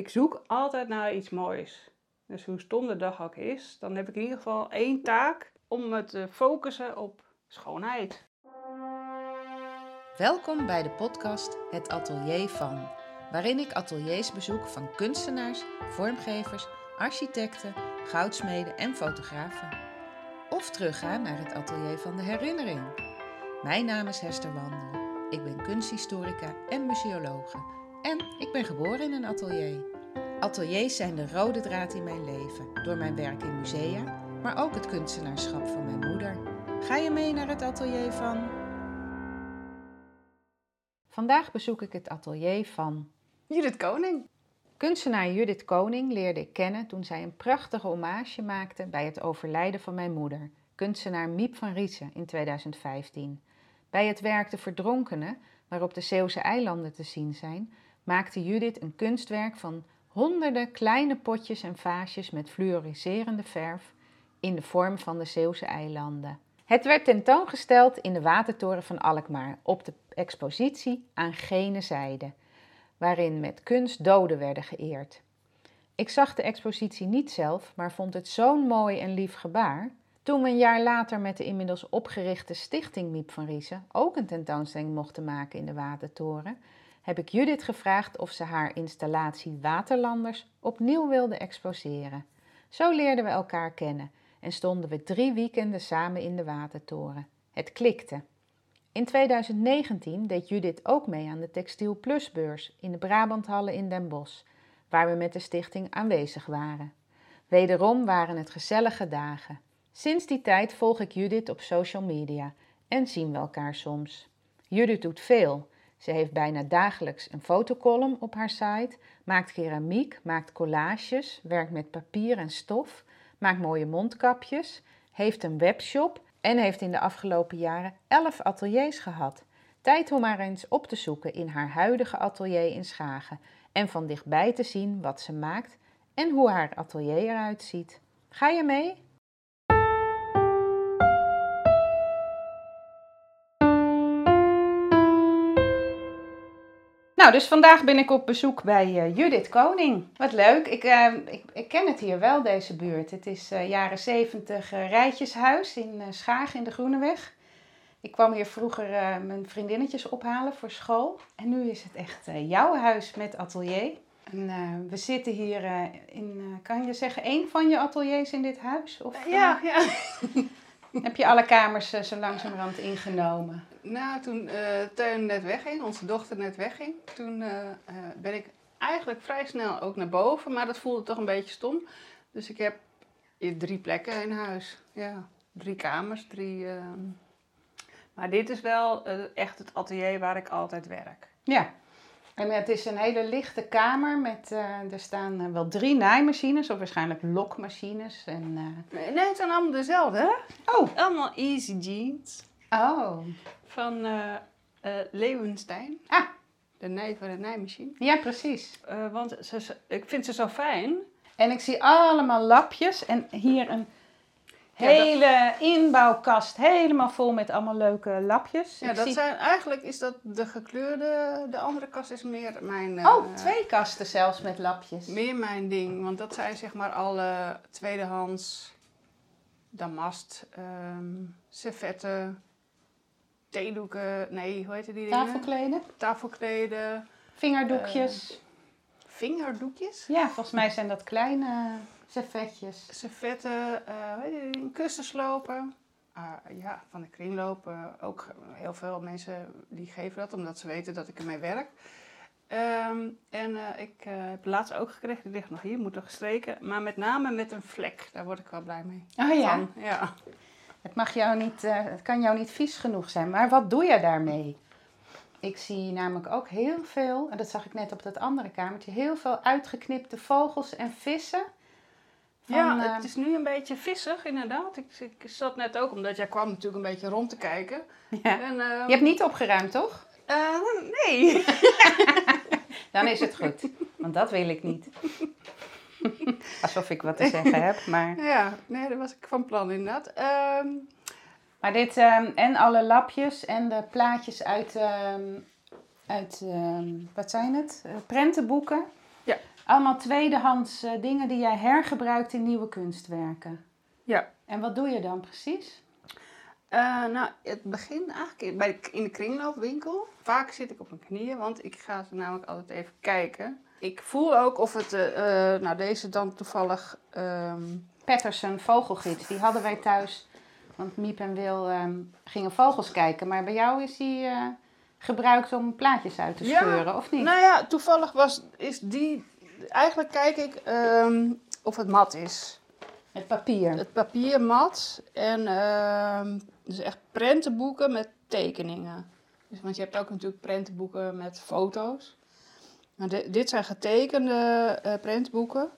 ik zoek altijd naar iets moois. Dus hoe stom de dag ook is, dan heb ik in ieder geval één taak om me te focussen op schoonheid. Welkom bij de podcast Het Atelier van, waarin ik ateliers bezoek van kunstenaars, vormgevers, architecten, goudsmeden en fotografen. Of terugga naar het atelier van de herinnering. Mijn naam is Hester Wandel. Ik ben kunsthistorica en museologe. En ik ben geboren in een atelier. Ateliers zijn de rode draad in mijn leven, door mijn werk in musea, maar ook het kunstenaarschap van mijn moeder. Ga je mee naar het atelier van? Vandaag bezoek ik het atelier van Judith Koning. Kunstenaar Judith Koning leerde ik kennen toen zij een prachtige hommage maakte bij het overlijden van mijn moeder, kunstenaar Miep van Riesen in 2015. Bij het werk De Verdronkenen, waarop de Zeeuwse eilanden te zien zijn, maakte Judith een kunstwerk van honderden kleine potjes en vaasjes met fluoriserende verf in de vorm van de Zeeuwse eilanden. Het werd tentoongesteld in de Watertoren van Alkmaar op de expositie aan gene zijde, waarin met kunst doden werden geëerd. Ik zag de expositie niet zelf, maar vond het zo'n mooi en lief gebaar. Toen we een jaar later met de inmiddels opgerichte Stichting Miep van Riesen ook een tentoonstelling mochten maken in de Watertoren, heb ik Judith gevraagd of ze haar installatie Waterlanders opnieuw wilde exposeren. Zo leerden we elkaar kennen en stonden we drie weekenden samen in de Watertoren. Het klikte. In 2019 deed Judith ook mee aan de Textiel Plus beurs in de Brabanthallen in Den Bosch, waar we met de stichting aanwezig waren. Wederom waren het gezellige dagen. Sinds die tijd volg ik Judith op social media en zien we elkaar soms. Judith doet veel. Ze heeft bijna dagelijks een fotocolumn op haar site, maakt keramiek, maakt collages, werkt met papier en stof, maakt mooie mondkapjes, heeft een webshop en heeft in de afgelopen jaren 11 ateliers gehad. Tijd om haar eens op te zoeken in haar huidige atelier in Schagen en van dichtbij te zien wat ze maakt en hoe haar atelier eruit ziet. Ga je mee? Nou, dus vandaag ben ik op bezoek bij uh, Judith Koning. Wat leuk. Ik, uh, ik, ik, ken het hier wel, deze buurt. Het is uh, jaren zeventig rijtjeshuis in Schagen in de Groeneweg. Ik kwam hier vroeger mijn vriendinnetjes ophalen voor school. En nu is het echt jouw huis met atelier. En we zitten hier in, kan je zeggen, één van je ateliers in dit huis? Of, ja, ja. Heb je alle kamers zo langzamerhand ingenomen? Nou, toen uh, Teun net wegging, onze dochter net wegging, toen uh, ben ik eigenlijk vrij snel ook naar boven, maar dat voelde toch een beetje stom. Dus ik heb drie plekken in huis. Ja, drie kamers, drie. Ehm. Maar dit is wel echt het atelier waar ik altijd werk. Ja. En het is een hele lichte kamer met, er staan wel drie naaimachines, of waarschijnlijk lokmachines. En, Nee, het zijn allemaal dezelfde, hè? Oh. Allemaal Easy Jeans. Oh. Van uh, Leeuwenstein. Ah. De nij van de nijmachine. Ja, precies. Want ze, ik vind ze zo fijn. En ik zie allemaal lapjes. En hier een hele ja, dat... inbouwkast. Helemaal vol met allemaal leuke lapjes. Ja, ik dat zie... zijn eigenlijk is dat de gekleurde. De andere kast is meer mijn. oh, twee kasten zelfs met lapjes. Meer mijn ding. Want dat zijn zeg maar alle tweedehands damast, um, servetten theedoeken, nee, hoe heet die dingen? Tafelkleden. Tafelkleden. Vingerdoekjes. Uh, vingerdoekjes? Ja, volgens mij zijn dat kleine servetjes. Servetten, uh, je, kussenslopen. Uh, ja, van de kringlopen. Ook heel veel mensen die geven dat, omdat ze weten dat ik ermee werk. Um, en uh, ik heb laatst ook gekregen, die ligt nog hier, moet nog gestreken. Maar met name met een vlek, daar word ik wel blij mee. Oh ja? Van, ja. Het, mag jou niet, uh, het kan jou niet vies genoeg zijn, maar wat doe je daarmee? Ik zie namelijk ook heel veel, en dat zag ik net op dat andere kamertje, heel veel uitgeknipte vogels en vissen. Van, ja, uh, het is nu een beetje vissig inderdaad. Ik, ik, zat net ook, omdat jij kwam natuurlijk een beetje rond te kijken. Ja. En, uh, je hebt niet opgeruimd, toch? nee. Dan is het goed, want dat wil ik niet. Alsof ik wat te zeggen heb, maar... Ja, nee, dat was ik van plan inderdaad. Um... Maar dit, um, en alle lapjes en de plaatjes uit, um, uit wat zijn het? Uh, prentenboeken. Allemaal tweedehands eh, dingen die jij hergebruikt in nieuwe kunstwerken. Ja. En wat doe je dan precies? Eh, nou, het begint eigenlijk in- bij de, in de kringloopwinkel. Vaak zit ik op mijn knieën, want ik ga ze namelijk altijd even kijken. Ik voel ook of het, eh, nou deze dan toevallig, ehm, Patterson vogelgids, die hadden wij thuis. Want Miep en Wil ehm, gingen vogels kijken. Maar bij jou is die gebruikt om plaatjes uit te Ja, scheuren, of niet? nou ja, toevallig was, is die, eigenlijk kijk ik ehm, of het mat is. Het papier. Het papier mat en ehm, dus echt prentenboeken met tekeningen. Dus, want je hebt ook natuurlijk prentenboeken met foto's. Maar di- dit zijn getekende eh prentenboeken.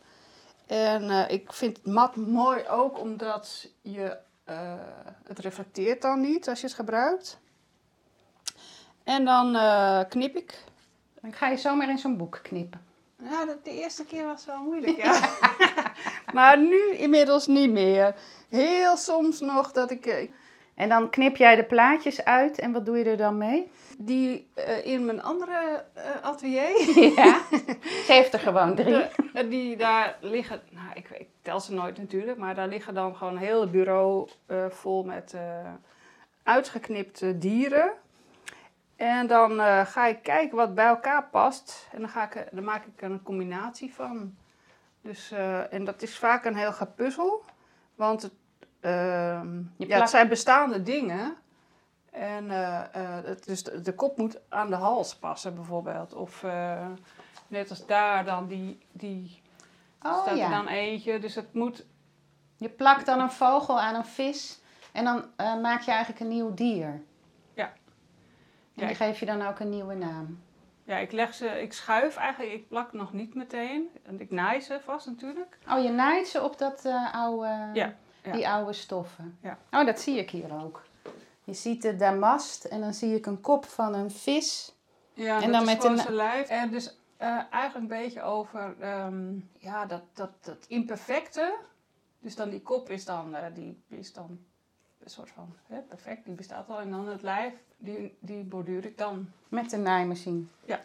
En eh, ik vind het mat mooi ook omdat je, eh, het reflecteert dan niet als je het gebruikt. En dan knip ik. Dan ga je zomaar in zo'n boek knippen. Ja, de, de eerste keer was wel moeilijk, ja. maar nu inmiddels niet meer. Heel soms nog dat ik eh, En dan knip jij de plaatjes uit en wat doe je er dan mee? die eh, in mijn andere eh, atelier, Ja, ze heeft er gewoon drie. de- die daar liggen, nou ik, ik tel ze nooit natuurlijk, maar daar liggen dan gewoon een heel bureau vol met uitgeknipte dieren. En dan eh, ga ik kijken wat bij elkaar past en dan, ga ik, dan maak ik er een combinatie van. Dus, eh, en dat is vaak een heel gepuzzel, want het, ja, het zijn bestaande dingen. En eh, het, dus de, de kop moet aan de hals passen bijvoorbeeld. Of net als daar dan die, die Oh staat er dan eentje. Dus het moet, Je plakt dan een vogel aan een vis en dan maak je eigenlijk een nieuw dier. En die ik- geef je dan ook een nieuwe naam. ja, ik leg ze, ik schuif eigenlijk, ik plak nog niet meteen. En ik naai ze vast natuurlijk. Oh, je naait ze op dat eh, oude, Ja, ja. die oude stoffen. Ja. Oh, dat zie ik hier ook. Je ziet de damast en dan zie ik een kop van een vis. Ja, En dat dan is met een- zijn lijf. En dus eh, eigenlijk een beetje over ehm, ja, dat, dat, dat imperfecte. Dus dan die kop is dan, eh, die is dan een soort van hè, perfect, die bestaat al. En dan het lijf, die, die borduur ik dan. Met de naaimachine. Ja.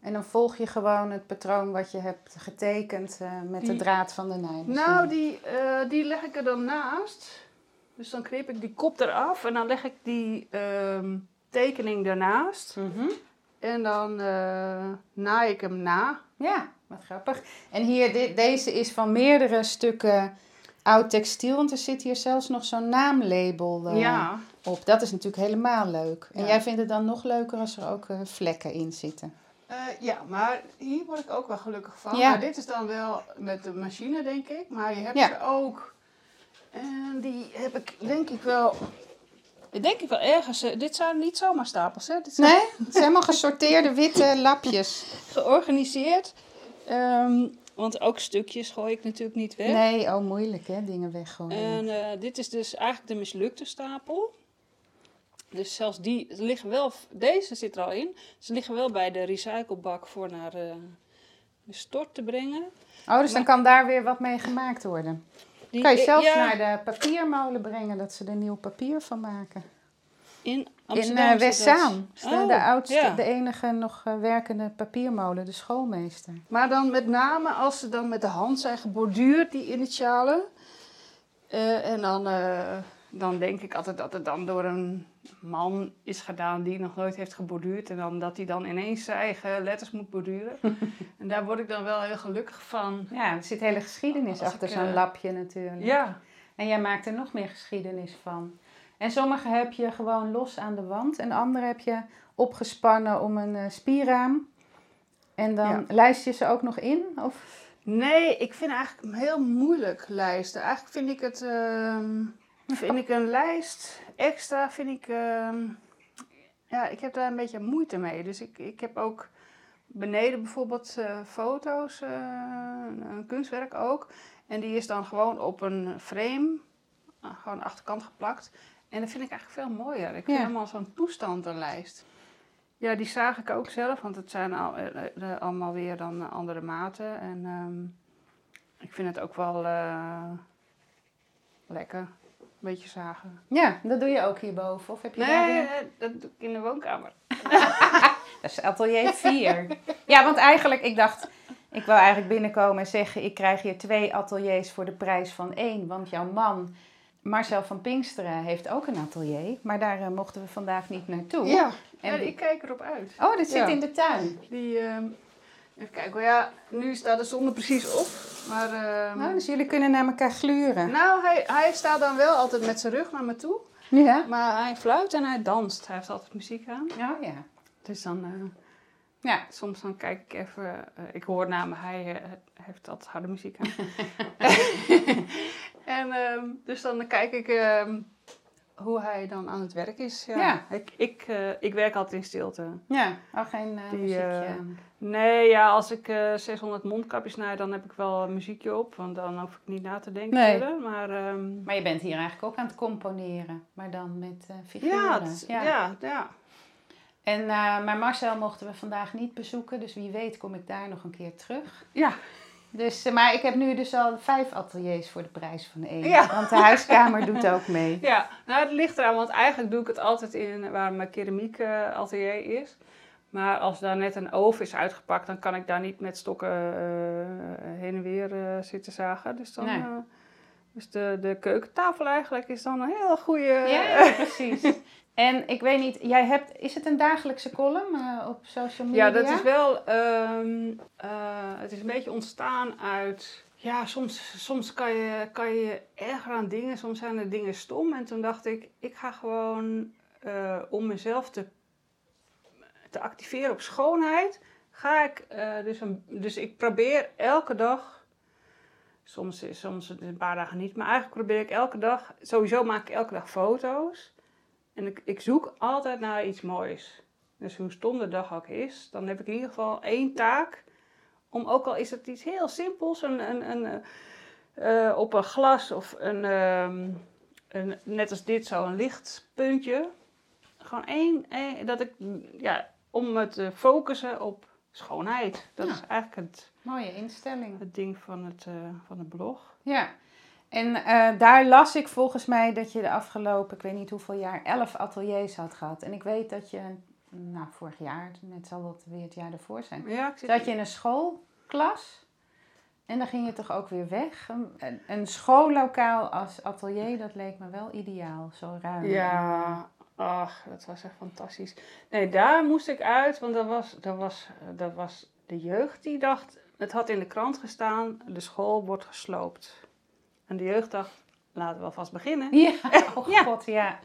En dan volg je gewoon het patroon wat je hebt getekend eh, met de draad van de naaimachine. Nou, die, eh, die leg ik er dan naast. Dus dan knip ik die kop eraf en dan leg ik die ehm, tekening ernaast. Mhm. En dan eh naai ik hem na. Ja, wat grappig. En hier, dit, deze is van meerdere stukken oud textiel, want er zit hier zelfs nog zo'n naamlabel eh, ja. op. Dat is natuurlijk helemaal leuk. En Ja. jij vindt het dan nog leuker als er ook eh, vlekken in zitten. Eh, ja, maar hier word ik ook wel gelukkig van. Ja. Maar dit is dan wel met de machine, denk ik. Maar je hebt Ja. ze ook. En die heb ik, denk ik wel. Ik denk ik wel ergens. Dit zijn niet zomaar stapels, hè? Dit zijn Nee, het zijn helemaal gesorteerde witte lapjes. georganiseerd. Ehm, want ook stukjes gooi ik natuurlijk niet weg. Nee, oh moeilijk hè, dingen weggooien. En eh, dit is dus eigenlijk de mislukte stapel. Dus zelfs die liggen wel, deze zit er al in. Ze liggen wel bij de recyclebak voor naar eh, de stort te brengen. Oh, dus dan kan daar weer wat mee gemaakt worden. Die, Kan je zelfs ja, naar de papiermolen brengen, dat ze er nieuw papier van maken. In Amsterdam eh Westzaan. Oh, de oudste, ja. de enige nog eh, werkende papiermolen, de schoolmeester. Maar dan met name als ze dan met de hand zijn geborduurd, die initialen. Eh, en dan, dan denk ik altijd dat het dan door een man is gedaan die nog nooit heeft geborduurd. En dan dat hij dan ineens zijn eigen letters moet borduren. en daar word ik dan wel heel gelukkig van. Ja, er zit hele geschiedenis Als achter zo'n lapje natuurlijk. Ja, En jij maakt er nog meer geschiedenis van. En sommige heb je gewoon los aan de wand. En andere heb je opgespannen om een eh, spierraam. En dan Ja. lijst je ze ook nog in? Of? Nee, ik vind eigenlijk heel moeilijk lijsten. Eigenlijk vind ik het. ehm, vind ik een lijst extra. Vind ik. ehm, ja, ik heb daar een beetje moeite mee. Dus ik, ik heb ook beneden bijvoorbeeld eh, foto's, eh, een, kunstwerk ook. En die is dan gewoon op een frame, gewoon achterkant geplakt. En dat vind ik eigenlijk veel mooier. Ik vind Ja. helemaal zo'n toestand een lijst. Ja, die zaag ik ook zelf, want het zijn al, eh, eh, allemaal weer dan eh, andere maten. En ehm, ik vind het ook wel lekker, een beetje zagen. Ja, dat doe je ook hierboven. Of heb je Nee, daar weer... dat doe ik in de woonkamer. Dat is atelier 4. ja, want eigenlijk, ik dacht, Ik wil eigenlijk binnenkomen en zeggen: ik krijg hier twee ateliers voor de prijs van één. Want jouw man, Marcel van Pinksteren, heeft ook een atelier. Maar daar eh, mochten we vandaag niet naartoe. Ja, En ik kijk erop uit. Oh, dit zit Ja. in de tuin. Die, ehm, even kijken, hoor. ja, nu staat de zon er precies op. Maar, Nou, dus jullie kunnen naar elkaar gluren. nou, hij, hij staat dan wel altijd met zijn rug naar me toe. Ja. Maar hij fluit en hij danst. Hij heeft altijd muziek aan. Oh ja. Dus dan, eh, Ja. soms dan kijk ik even, eh, ik hoor me, hij heeft altijd harde muziek aan. en ehm, dus dan kijk ik ehm, hoe hij dan aan het werk is. Ja. Ja. Ik, ik, eh, ik werk altijd in stilte. Ja, oh, geen eh, Die, muziekje. eh, Nee, ja, als ik eh 600 mondkapjes snij, dan heb ik wel een muziekje op. Want dan hoef ik niet na te denken Nee. verder. Maar ehm, Maar je bent hier eigenlijk ook aan het componeren, maar dan met eh figuren. ja, het- ja. ja, En, eh, maar Marcel mochten we vandaag niet bezoeken, dus wie weet kom ik daar nog een keer terug. ja. Dus, eh, maar ik heb nu dus al vijf ateliers voor de prijs van één. Ja. Want de huiskamer doet ook mee. Ja, nou het ligt eraan, want eigenlijk doe ik het altijd in waar mijn keramiek eh, atelier is. Maar als daar net een oven is uitgepakt, dan kan ik daar niet met stokken eh, heen en weer zitten zagen. Dus dan... Nee. dus de, de keukentafel eigenlijk is dan een heel goede... Ja, precies. En ik weet niet, jij hebt, is het een dagelijkse column eh, op social media? Ja, dat is wel. ehm, eh, het is een beetje ontstaan uit. Ja, soms, soms kan, je, kan je erger aan dingen, soms zijn er dingen stom. En toen dacht ik, ik ga gewoon eh, om mezelf te, te activeren op schoonheid. Ga ik dus, een, dus ik probeer elke dag. Soms, is- soms een paar dagen niet, maar eigenlijk probeer ik elke dag. Sowieso maak ik elke dag foto's. En ik, ik zoek altijd naar iets moois. Dus hoe stom de dag ook is, dan heb ik in ieder geval één taak. Om ook al is het iets heel simpels, een, een, een, eh, op een glas of een, ehm, een, net als dit zo, een lichtpuntje. Gewoon één, één dat ik, ja, om me te focussen op schoonheid. Dat Ja. is eigenlijk het, Mooie instelling. het ding van het, eh, van het blog. Ja. En eh, daar las ik volgens mij dat je de afgelopen, ik weet niet hoeveel jaar, elf ateliers had gehad. En ik weet dat je, nou vorig jaar, net zal dat weer het jaar ervoor zijn, Ja, zit zat je in een schoolklas. En dan ging je toch ook weer weg. Een, een- een schoollokaal als atelier, dat leek me wel ideaal. Zo ruim. Ja, ach, dat was echt fantastisch. Nee, daar moest ik uit, want dat was, dat was, dat was de jeugd die dacht... Het had in de krant gestaan, de school wordt gesloopt. En de jeugd dacht, laten we alvast beginnen. Ja, oh Ja. god, ja.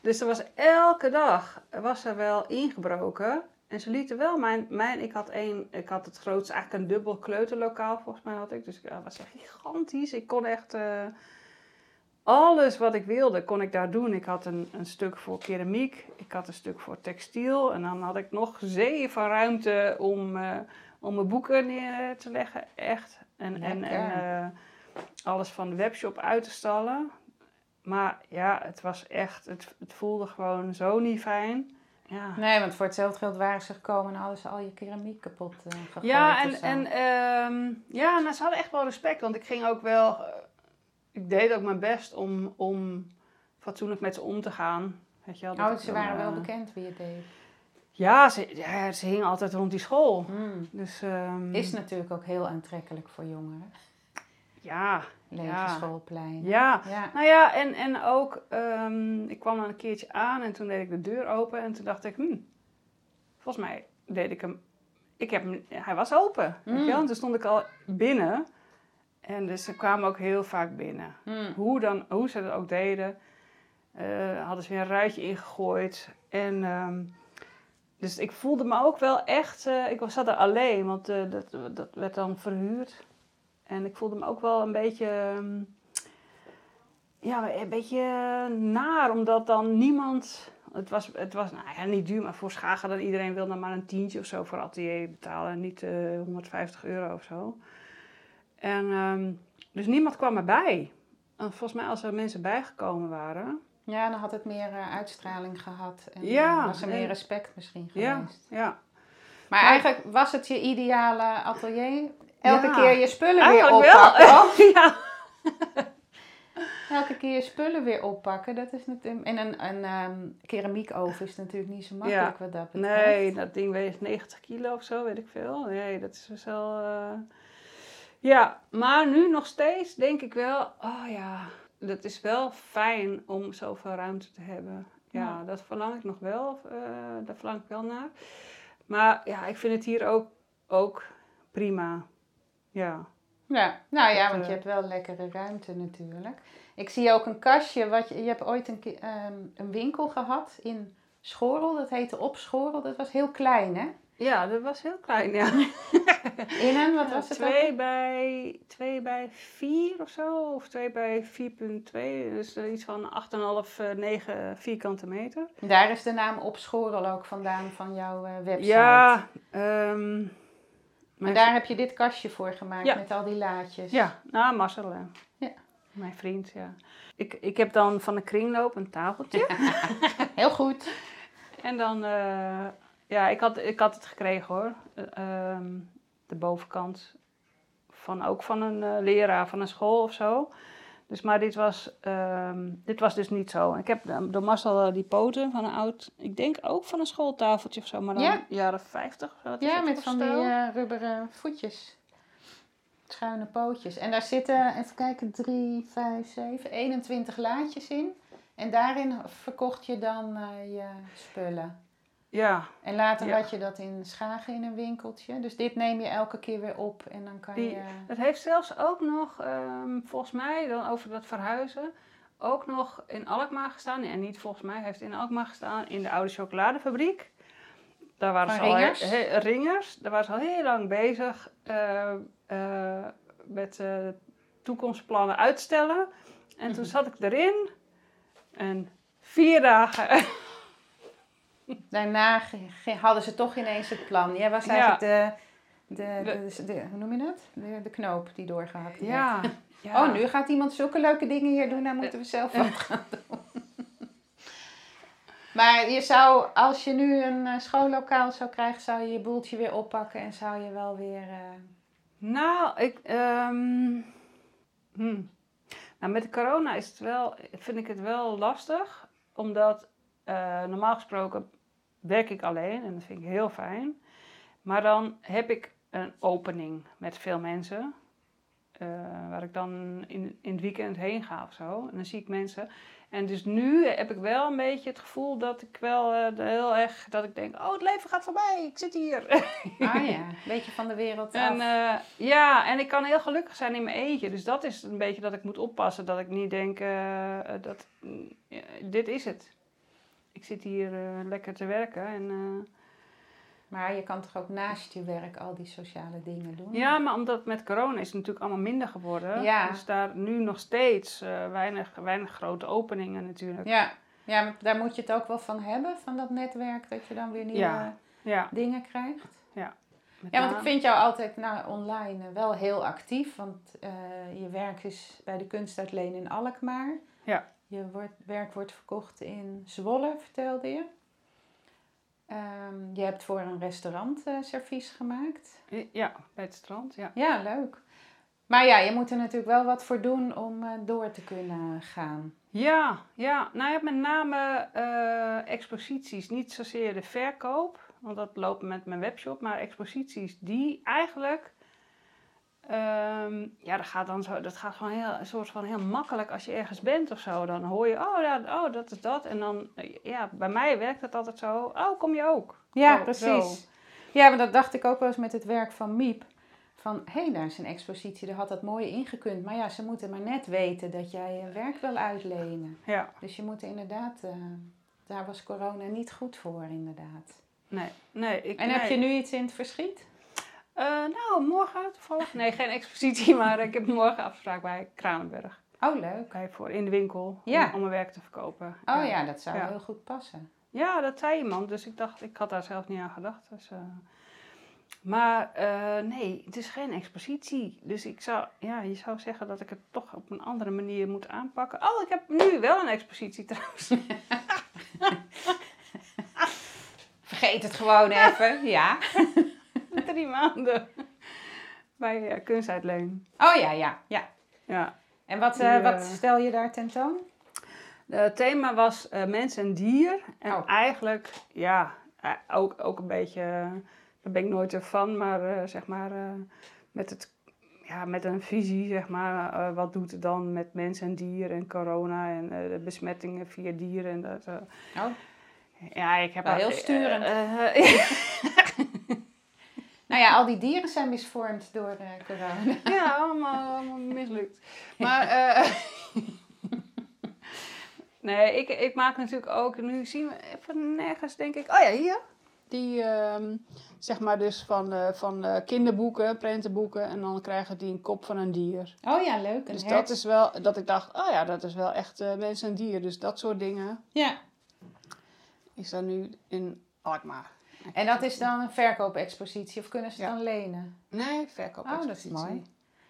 Dus er was elke dag was er wel ingebroken. En ze lieten wel mijn, mijn ik had één, ik had het grootste, eigenlijk een dubbel kleuterlokaal volgens mij had ik. Dus dat was echt gigantisch. Ik kon echt eh, alles wat ik wilde, kon ik daar doen. Ik had een, een stuk voor keramiek, ik had een stuk voor textiel. En dan had ik nog zeven ruimte om, eh, om mijn boeken neer te leggen. Echt. En, en, en. Alles van de webshop uit te stallen. Maar ja, het was echt, het, het voelde gewoon zo niet fijn. Ja, Nee, want voor hetzelfde geld waren ze gekomen en hadden ze al je keramiek kapot gegooid. ja en, en ehm, ja, nou, ze hadden echt wel respect. Want ik ging ook wel, eh, ik deed ook mijn best om, om fatsoenlijk met ze om te gaan. Weet je Oh, ze waren wel eh, bekend wie het deed. Ja, ze, ja, ze hingen altijd rond die school. Hmm. Dus ehm, Is natuurlijk ook heel aantrekkelijk voor jongeren. Ja, Lege Ja. schoolplein. ja. Ja. Nou ja, en, en ook, ehm, ik kwam dan een keertje aan en toen deed ik de deur open en toen dacht ik, hmm, volgens mij deed ik hem, ik heb hem, hij was open. Weet je Mm. wel? En toen stond ik al binnen en dus ze kwamen ook heel vaak binnen. Hmm. Hoe, dan, hoe ze dat ook deden, eh, hadden ze weer een ruitje ingegooid en... ehm, dus ik voelde me ook wel echt, eh, ik was zat er alleen, want eh, dat, dat werd dan verhuurd. En ik voelde me ook wel een beetje, ehm, ja, een beetje naar, omdat dan niemand, het was, het was nou ja, niet duur, maar voor Schagen dan iedereen wil dan maar een tientje of zo voor atelier betalen, niet eh 150 euro of zo. En ehm, dus niemand kwam erbij. En volgens mij als er mensen bijgekomen waren, Ja, dan had het meer eh, uitstraling gehad. En Ja, eh, was er meer en- respect misschien ja, geweest. ja. Maar Maar- eigenlijk was het je ideale atelier? Elke Ja, keer je spullen weer oppakken? wel. ja. Elke keer je spullen weer oppakken, dat is natuurlijk... En een, een ehm, keramiekoven is natuurlijk niet zo makkelijk wat dat betreft. Nee, dat ding weegt 90 kilo of zo, weet ik veel. Nee, dat is dus wel... eh, Ja, maar nu nog steeds denk ik wel... Oh ja, dat is wel fijn om zoveel ruimte te hebben. Ja, Ja. dat verlang ik nog wel. eh, daar verlang ik wel naar. Maar ja, ik vind het hier ook, ook prima. Ja. Ja, nou ja, Dat, want je eh, hebt wel lekkere ruimte natuurlijk. Ik zie ook een kastje, wat je, je hebt ooit een, keer, ehm, een winkel gehad in Schorel, dat heette Op Schorel, dat was heel klein hè? Ja, dat was heel klein, ja. In een, wat was het ook? twee bij, twee bij 4 of zo, of 2 bij 4,2. Dus eh, iets van 8,5, eh, 9 vierkante meter. Daar is de naam Op Schorel ook vandaan van jouw eh, website. Ja, ehm En mijn daar heb je dit kastje voor gemaakt Ja. met al die laadjes. Ja, nou, Marcel. hè. Ja. Mijn vriend, ja. Ik, ik heb dan van de kringloop een tafeltje. Heel goed. En dan, eh, ja, ik had, ik had het gekregen hoor. Eh, ehm, de bovenkant. Van, ook van een eh, leraar van een school of zo. Dus, maar dit was, ehm, dit was dus niet zo. Ik heb dan door Marcel die poten van een oud, ik denk ook van een schooltafeltje of zo, maar dan Ja. jaren 50 of zo. dat is Ja, met van die eh, rubberen voetjes. Schuine pootjes. En daar zitten, even kijken, 3, 5, 7, 21 laadjes in. En daarin verkocht je dan eh, je spullen. Ja, En later Ja. had je dat in Schagen in een winkeltje. Dus dit neem je elke keer weer op en dan kan Die- je... Het heeft zelfs ook nog, ehm, volgens mij, dan over dat verhuizen, ook nog in Alkmaar gestaan. En niet volgens mij, heeft in Alkmaar gestaan in de oude chocoladefabriek. Daar waren Van ze al Ringers? he- ringers. Daar waren ze al heel lang bezig eh, eh, met eh, toekomstplannen uitstellen. En toen Mhm. zat ik erin en vier dagen. Daarna hadden ze toch ineens het plan. Jij was eigenlijk de, de, De- de, de- hoe noem je dat? De, de knoop die doorgehakt werd. ja, ja. Oh, nu gaat iemand zulke leuke dingen hier doen, dan moeten we zelf wat gaan doen. Maar je zou, als je nu een eh, schoollokaal zou krijgen, zou je je boeltje weer oppakken en zou je wel weer... eh, Nou, ik. ehm, hmm. Nou, met de corona is het wel, vind ik het wel lastig. Omdat eh, normaal gesproken werk ik alleen en dat vind ik heel fijn. Maar dan heb ik een opening met veel mensen. eh, waar ik dan in, in het weekend heen ga of zo. En dan zie ik mensen. En dus nu heb ik wel een beetje het gevoel dat ik wel eh, heel erg... Dat ik denk, oh het leven gaat voorbij, ik zit hier. ah ja, een beetje van de wereld En ja, en ik kan heel gelukkig zijn in mijn eentje. Dus dat is een beetje dat ik moet oppassen. Dat ik niet denk, dat, mm, dit is het. Ik zit hier eh, lekker te werken. En, eh, Maar je kan toch ook naast je werk al die sociale dingen doen? ja, maar omdat met corona is het natuurlijk allemaal minder geworden. Ja. Dus daar nu nog steeds eh, weinig, weinig grote openingen natuurlijk. Ja, ja, maar daar moet je het ook wel van hebben, van dat netwerk, dat je dan weer nieuwe Ja. Ja, dingen krijgt. met Ja, want ik vind jou altijd nou, online wel heel actief. Want je werk is bij de kunstuitleen in Alkmaar. Ja. Je wordt, werk wordt verkocht in Zwolle, vertelde je. Ehm, je hebt voor een restaurant eh, servies gemaakt. Ja, bij het strand, ja. Ja, leuk. Maar ja, je moet er natuurlijk wel wat voor doen om eh, door te kunnen gaan. Ja, ja. Nou ja, met name eh, exposities. Niet zozeer de verkoop, want dat loopt met mijn webshop. Maar exposities die eigenlijk... ehm, ja, dat gaat dan zo... Dat gaat gewoon heel, een soort van heel makkelijk als je ergens bent of zo. Dan hoor je, oh, ja, oh dat is dat. En dan, ja, bij mij werkt het altijd zo. Oh, kom je ook? Ja, Zo, precies. zo. Ja, maar dat dacht ik ook wel eens met het werk van Miep. Van, hé, hey, daar is een expositie, daar had dat mooi ingekund. Maar ja, ze moeten maar net weten dat jij je werk wil uitlenen. Ja, Dus je moet inderdaad, eh, daar was corona niet goed voor inderdaad. nee. nee ik, En heb je nu iets in het verschiet? Eh, nou, morgen toevallig. Nee, geen expositie, maar ik heb morgen afspraak bij Kranenburg. Oh, leuk. Bij voor in de winkel Ja. om, om mijn werk te verkopen. Oh ja, dat zou Ja. heel goed passen. Ja, dat zei iemand, dus ik dacht, ik had daar zelf niet aan gedacht. Dus, eh, maar eh, nee, het is geen expositie. Dus ik zou, ja, je zou zeggen dat ik het toch op een andere manier moet aanpakken. Oh, ik heb nu wel een expositie trouwens. Vergeet het gewoon even, ja. Drie maanden bij uh, Kunstuitleen. Oh ja, ja, ja. Ja. En wat, eh, eh, wat stel je daar tentoon? Het thema was eh, mens en dier. En Oh. eigenlijk, ja, eh, ook, ook een beetje, eh, daar ben ik nooit ervan, maar eh, zeg maar eh, met, het, ja, met een visie, zeg maar, eh, wat doet het dan met mens en dier en corona en eh, de besmettingen via dieren. En dat, eh. Oh. Ja, ik heb Wel heel eh, sturend. eh, eh, Nou ja, al die dieren zijn misvormd door eh, corona. ja, allemaal, allemaal mislukt. Maar, eh, nee, ik, ik maak natuurlijk ook, nu zien we even nergens, denk ik, oh ja, hier. Die, ehm, zeg maar dus van, eh, van kinderboeken, prentenboeken, en dan krijgen die een kop van een dier. Oh ja, leuk. Dus hert. dat is wel, dat ik dacht, oh ja, dat is wel echt eh mens en dier. Dus dat soort dingen Ja, is dan nu in Alkmaar. En dat is dan een verkoopexpositie of kunnen ze het Ja. dan lenen? Nee, verkoop. Oh, dat is mooi.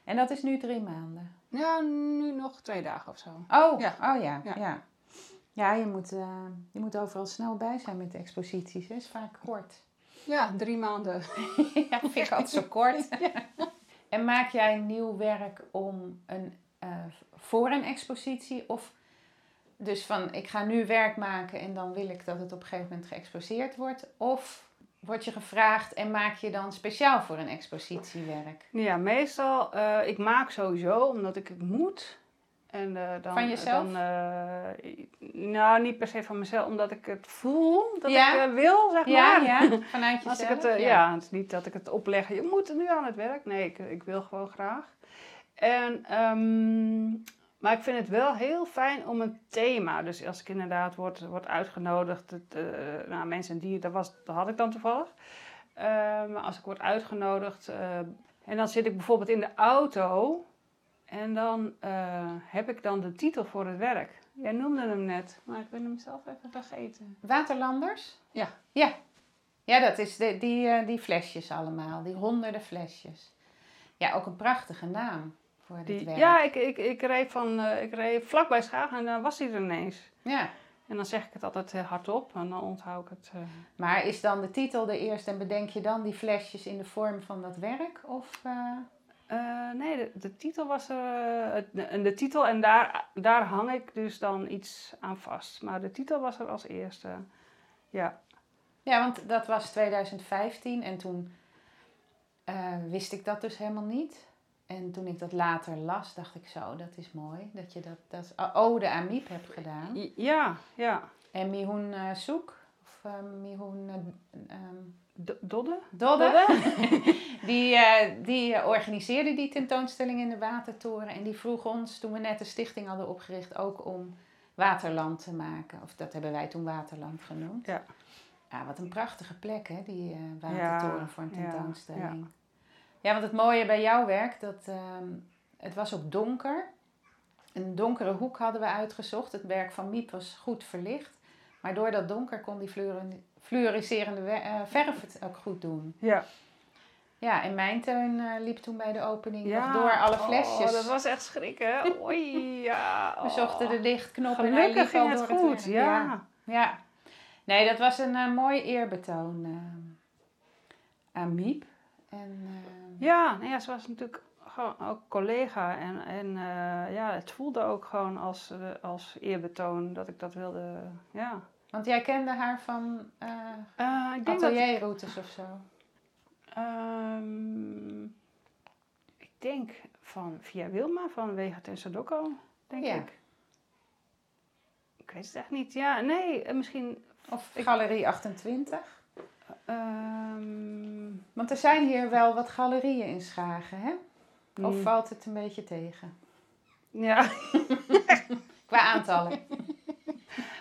En dat is nu drie maanden. Ja, nu nog twee dagen of zo. Oh, Ja. oh ja, ja. Ja. ja. je, moet, eh, je moet overal snel bij zijn met de exposities. Het is vaak kort. Ja, drie maanden. ja, vind ik altijd zo kort. en maak jij nieuw werk om een, eh, voor een expositie? Of dus van, ik ga nu werk maken en dan wil ik dat het op een gegeven moment geëxposeerd wordt? Of word je gevraagd en maak je dan speciaal voor een expositie werk? Ja, meestal, eh, ik maak sowieso omdat ik het moet. En, eh, dan, Van jezelf? Dan, eh, nou, niet per se van mezelf, omdat ik het voel dat Ja? ik wil, zeg Ja, maar. ja, vanuit jezelf? Als ik het, ja. het is niet dat ik het opleg, je moet nu aan het werk. Nee, ik, ik wil gewoon graag. En, ehm, maar ik vind het wel heel fijn om een thema. Dus als ik inderdaad word, word uitgenodigd, het, eh, nou, mensen en dieren, dat, was, dat had ik dan toevallig. Eh, maar als ik word uitgenodigd eh, en dan zit ik bijvoorbeeld in de auto en dan eh, heb ik dan de titel voor het werk. Jij noemde hem net, maar ik ben hem zelf even vergeten. Waterlanders? Ja. Ja. Ja, dat is de, die, die flesjes allemaal. Die honderden flesjes. Ja, ook een prachtige naam voor dit Die, werk. ja, ik, ik, ik, reed van, eh, ik reed vlakbij Schagen en dan was hij er ineens. Ja. En dan zeg ik het altijd eh, hardop en dan onthoud ik het. eh. Maar is dan de titel de eerste en bedenk je dan die flesjes in de vorm van dat werk? Of, nee, de, de titel was er. de, de titel en daar, daar hang ik dus dan iets aan vast. Maar de titel was er als eerste. Ja. Ja, want dat was 2015 en toen wist ik dat dus helemaal niet. En toen ik dat later las, dacht ik zo, dat is mooi. Dat je dat, dat ode aan Miep hebt gedaan. Ja, ja. En Mihoen eh Soek, of eh Mihoen eh, ehm, Dodde? Dodde, die, die organiseerde die tentoonstelling in de Watertoren. En die vroeg ons, toen we net de stichting hadden opgericht, ook om Waterland te maken. Of dat hebben wij toen Waterland genoemd. Ja. Ja, wat een prachtige plek hè, die Watertoren Ja, voor een ja, tentoonstelling. Ja, want het mooie bij jouw werk, dat, ehm, het was ook donker. Een donkere hoek hadden we uitgezocht. Het werk van Miep was goed verlicht. Maar door dat donker kon die fluoriserende eh, verf het ook goed doen. Ja. Ja, en mijn tuin eh, liep toen bij de opening ja. nog door alle Oh, flesjes. dat was echt schrikken. Oei, ja. We zochten de Oh. lichtknop en hij liep ging door het het goed, werk. ja. ja. Ja. Nee, dat was een eh, mooi eerbetoon aan Miep. En, Ja, nou ja, ze was natuurlijk gewoon ook collega. En, en eh, ja, het voelde ook gewoon als, eh, als eerbetoon dat ik dat wilde. Ja. Want jij kende haar van eh ik denk dat. atelierroutes of zo. ehm, ik denk van via Wilma van Wegat en Sadoko, denk Ja. ik. Ik weet het echt niet. Ja, nee, misschien. Of Ik- Galerie 28. Ehm, Want er zijn hier wel wat galerieën in Schagen, hè? Of mm, valt het een beetje tegen? Ja. Qua aantallen.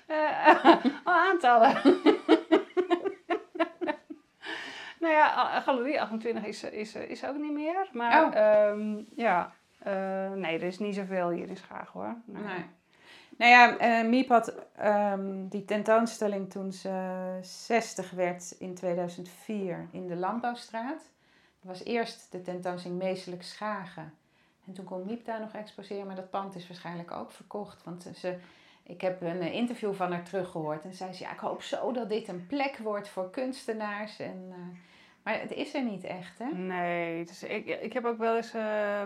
Eh, oh, aantallen. nou ja, Galerie 28 is, is, is ook niet meer. Maar Oh. ehm, ja, eh, nee, er is niet zoveel hier in Schagen hoor. Nee. Nou ja, eh, Miep had ehm, die tentoonstelling toen ze 60 werd in 2004 in de Landbouwstraat. Dat was eerst de tentoonstelling Meestelijk Schagen. En toen kon Miep daar nog exposeren, maar dat pand is waarschijnlijk ook verkocht. Want ze, ik heb een eh, interview van haar teruggehoord en zei ze, ja, ik hoop zo dat dit een plek wordt voor kunstenaars. En, eh, Maar het is er niet echt, hè? Nee, dus ik, ik heb ook wel eens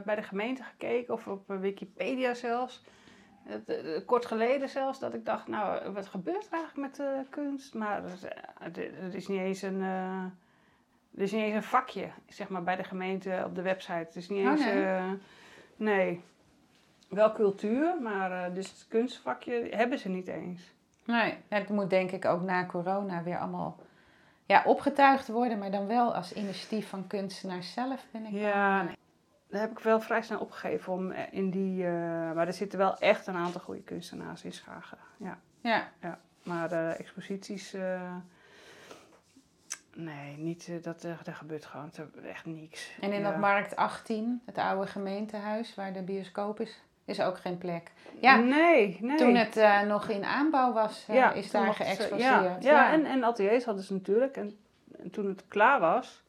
bij de gemeente gekeken of op Wikipedia zelfs. Eh, kort geleden zelfs dat ik dacht, nou, wat gebeurt er eigenlijk met uh, kunst? Maar het is niet eens een. er is niet eens een vakje, zeg maar, bij de gemeente op de website. Het is niet Oh, eens. nee. nee. Wel cultuur, maar dus het kunstvakje hebben ze niet eens. Nee, het moet denk ik ook na corona weer allemaal ja, opgetuigd worden, maar dan wel als initiatief van kunstenaars zelf, ben ik Ja, nee. Daar heb ik wel vrij snel opgegeven om eh, in die. Uh, maar er zitten wel echt een aantal goede kunstenaars in Schagen. Ja. Ja. ja. Maar de exposities. Uh, nee, niet, dat, er gebeurt gewoon echt niks. En in ja. dat Markt 18, het oude gemeentehuis waar de bioscoop is, is ook geen plek. Ja, nee, nee. Toen het uh, nog in aanbouw was, ja, is daar geëxposeerd. Ja, ja, ja, En, en ateliers hadden ze natuurlijk. En, en toen het klaar was,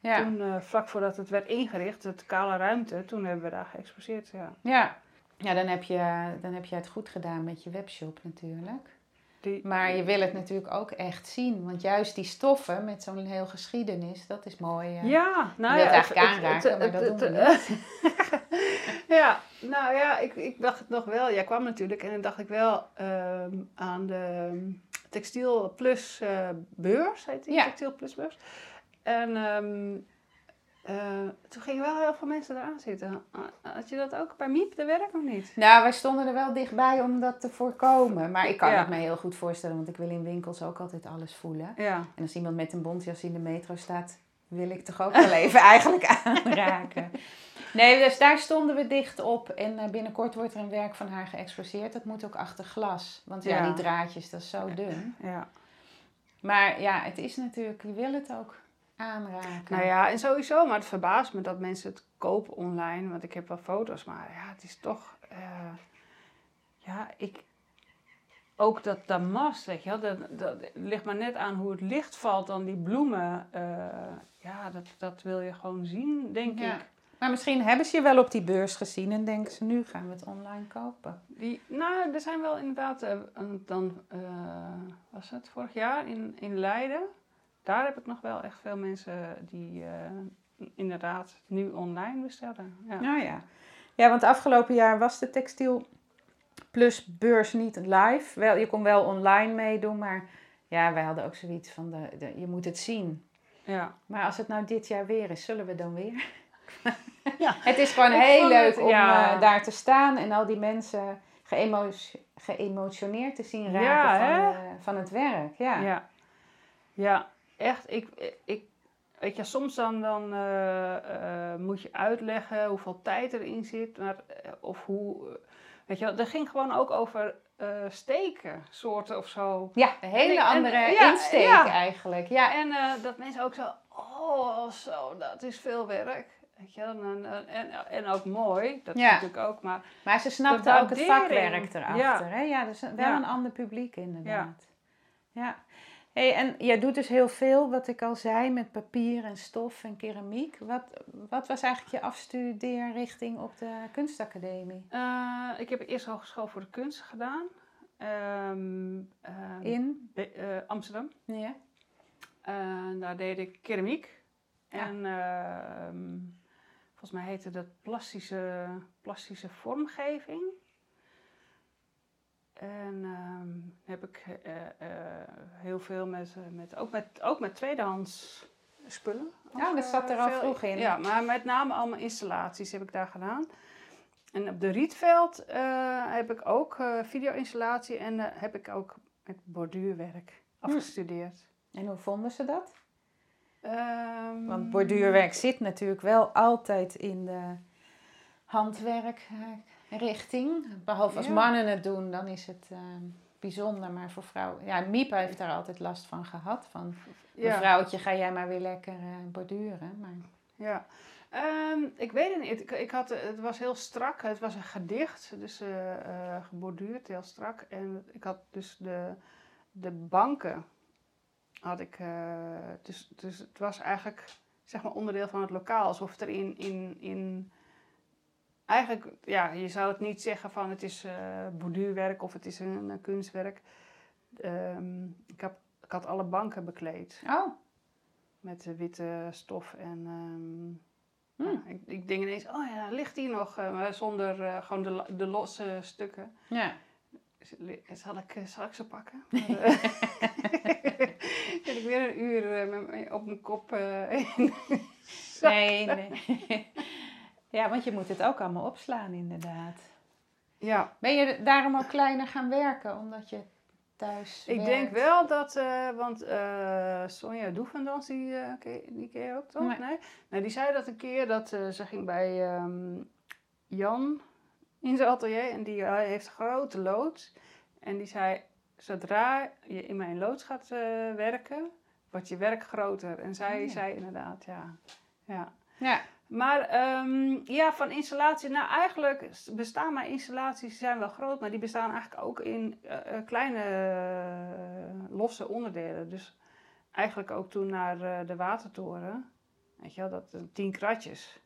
ja. toen uh, vlak voordat het werd ingericht, het kale ruimte, toen hebben we daar geëxposeerd. Ja, ja. ja dan, heb je, dan heb je het goed gedaan met je webshop natuurlijk. Die, maar je wil het natuurlijk ook echt zien. Want juist die stoffen met zo'n heel geschiedenis, dat is mooi. Uh, ja, nou je ja. wilt eigenlijk het, aanraken, het, maar dat doen we niet. ja, nou ja, ik, ik dacht het nog wel. Jij kwam natuurlijk en dan dacht ik wel um, aan de Textiel Plus uh, beurs, heet die? Ja. Textiel Plus beurs. En um, uh, toen gingen wel heel veel mensen eraan zitten. Had je dat ook bij Miep, de werk, of niet? Nou, wij stonden er wel dichtbij om dat te voorkomen. Maar ik kan Ja. het me heel goed voorstellen, want ik wil in winkels ook altijd alles voelen. Ja. En als iemand met een bontjas in de metro staat, wil ik toch ook wel even eigenlijk aanraken. Nee, dus daar stonden we dicht op. En uh, binnenkort wordt er een werk van haar geëxposeerd. Dat moet ook achter glas. Want ja, Ja. die draadjes, dat is zo dun. ja. Maar ja, het is natuurlijk, je wil het ook aanraken. Nou ja, en sowieso, maar het verbaast me dat mensen het kopen online. Want ik heb wel foto's, maar ja, het is toch... eh, ja, ik... Ook dat damast, weet je wel, dat, dat ligt maar net aan hoe het licht valt dan die bloemen. eh, ja, dat, dat wil je gewoon zien, denk Ja. ik. Maar misschien hebben ze je wel op die beurs gezien en denken ze, nu gaan we het online kopen. Die, nou, er zijn wel inderdaad, eh, dan was het vorig jaar in, in Leiden. Daar heb ik nog wel echt veel mensen die eh, inderdaad nu online bestellen. Ja. Nou ja. Ja, want afgelopen jaar was de Textiel Plus beurs niet live. Wel, je kon wel online meedoen, maar ja, wij hadden ook zoiets van, de, de, je moet het zien. ja. Maar als het nou dit jaar weer is, zullen we dan weer? Ja. Het is gewoon Ik heel leuk het- om ja. eh, daar te staan en al die mensen geëmo geëmotioneerd te zien raken Ja, van, eh, van het werk. Ja. Ja, ja echt. Ik, ik, weet je, soms dan, dan eh, eh, moet je uitleggen hoeveel tijd erin zit. Maar, eh, of hoe, weet je wel, dat ging gewoon ook over eh, steken, soorten of zo. Ja, een hele En- en- andere ja, insteek ja. eigenlijk. Ja, En dat mensen ook zo, oh zo, dat is veel werk. Weet je, en, en, en, en ook mooi, dat Ja. natuurlijk ook, maar Maar ze snapte De ook het vakwerk erachter. Ja. Hè? Ja, dus wel een ander publiek inderdaad. Ja. Hey, en jij doet dus heel veel, wat ik al zei, met papier en stof en keramiek. Wat, wat was eigenlijk je afstudeerrichting op de kunstacademie? eh, ik heb eerst hogeschool voor de kunst gedaan. Ehm, ehm, In? Eh, Amsterdam. Ja. En daar deed ik keramiek. Ja. En ehm, volgens mij heette dat plastische, plastische vormgeving. En ehm, heb ik eh, eh, heel veel met, eh, met, ook met, ook met tweedehands spullen. Ja, Ook, dat zat er al veel- vroeg in. Ja, maar met name allemaal installaties heb ik daar gedaan. En op de Rietveld heb ik ook video-installatie en heb ik ook met borduurwerk afgestudeerd. En hoe vonden ze dat? Ehm, Want borduurwerk zit natuurlijk wel altijd in de handwerkrichting. Behalve als Ja. mannen het doen, dan is het ehm, bijzonder. Maar voor vrouwen... Ja, Miep heeft daar altijd last van gehad. Van, Ja, mevrouwtje, ga jij maar weer lekker eh, borduren. Maar... ja. Ehm, ik weet het niet. Ik, ik had, eh, het was heel strak. Het was een gedicht, dus eh, eh, geborduurd, heel strak. En ik had dus de, de banken had ik. eh, dus, dus het was eigenlijk zeg maar onderdeel van het lokaal, alsof het er in, in, in eigenlijk, ja, je zou het niet zeggen van het is eh borduurwerk of het is een, een kunstwerk. Ehm, ik, heb, ik had alle banken bekleed. Oh, met de witte stof en... ehm, Hm. ja, ik, ik denk ineens, oh ja, ligt die nog? eh, zonder eh, gewoon de, de losse stukken. Ja. Zal ik, eh, zal ik ze pakken? Eh, Zit ik weer een uur eh, met op mijn kop eh, in. Nee, nee. Ja, want je moet het ook allemaal opslaan, inderdaad. Ja, Ben je daarom ook kleiner gaan werken, omdat je thuis ik werkt? denk wel dat, eh, want eh, Sonja Doevendans, die, eh, ken die ken je ook toch? Nee. Nee. nee? die zei dat een keer, dat ze ging bij ehm, Jan in zijn atelier en die heeft een grote loods. En die zei, zodra je in mijn loods gaat werken, wordt je werk groter. En zij Oh ja. zei inderdaad, ja. ja. Ja, Maar ehm, ja, van installatie. Nou, eigenlijk bestaan mijn installaties, die zijn wel groot, maar die bestaan eigenlijk ook in eh, eh, kleine eh, losse onderdelen. Dus eigenlijk ook toen naar de watertoren. Weet je wel, dat tien kratjes.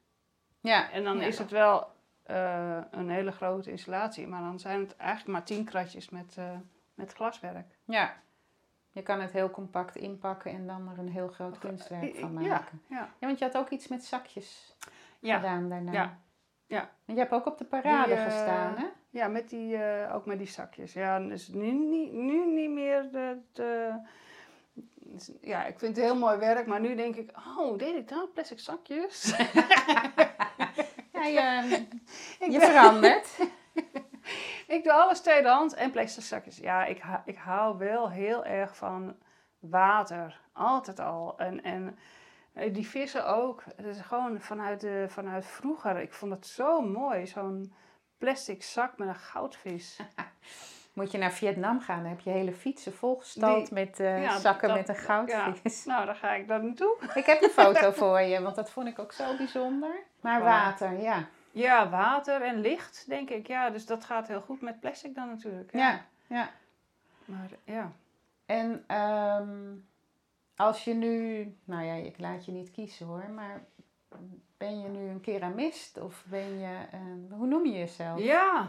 ja. En dan ja. is het wel een hele grote installatie, maar dan zijn het eigenlijk maar tien kratjes met, met glaswerk. Ja. Je kan het heel compact inpakken en dan er een heel groot kunstwerk van maken. Ja, Ja, ja. want je had ook iets met zakjes Ja, gedaan daarna. ja, ja. En je hebt ook op de parade Die, eh, gestaan, hè? Ja, met die, eh, ook met die zakjes. Ja, dus nu, nu, nu niet meer de, de- dus, Ja, ik vind het heel mooi werk, maar nu denk ik, oh, deed ik dat? Plastic zakjes? Ja, je, verandert. ik doe alles tweedehands en plastic zakjes. Ja, ik, ik hou wel heel erg van water. Altijd al. En, en eh, die vissen ook. Het is gewoon vanuit, de, vanuit vroeger. Ik vond het zo mooi, zo'n plastic zak met een goudvis. Moet je naar Vietnam gaan, dan heb je hele fietsen volgestald Die- met eh, ja, zakken dat- met een goudvis. Nou, dan ga ik daar naartoe. Ik heb een foto voor je, want dat vond ik ook zo bijzonder. Maar water, ja. Ja, water en licht, denk ik. Ja, dus dat gaat heel goed met plastic dan natuurlijk. Ja, ja. Maar ja. En ehm, als je nu, nou ja, ik laat je niet kiezen hoor, maar ben je nu een keramist of ben je, hoe noem je jezelf? Ja.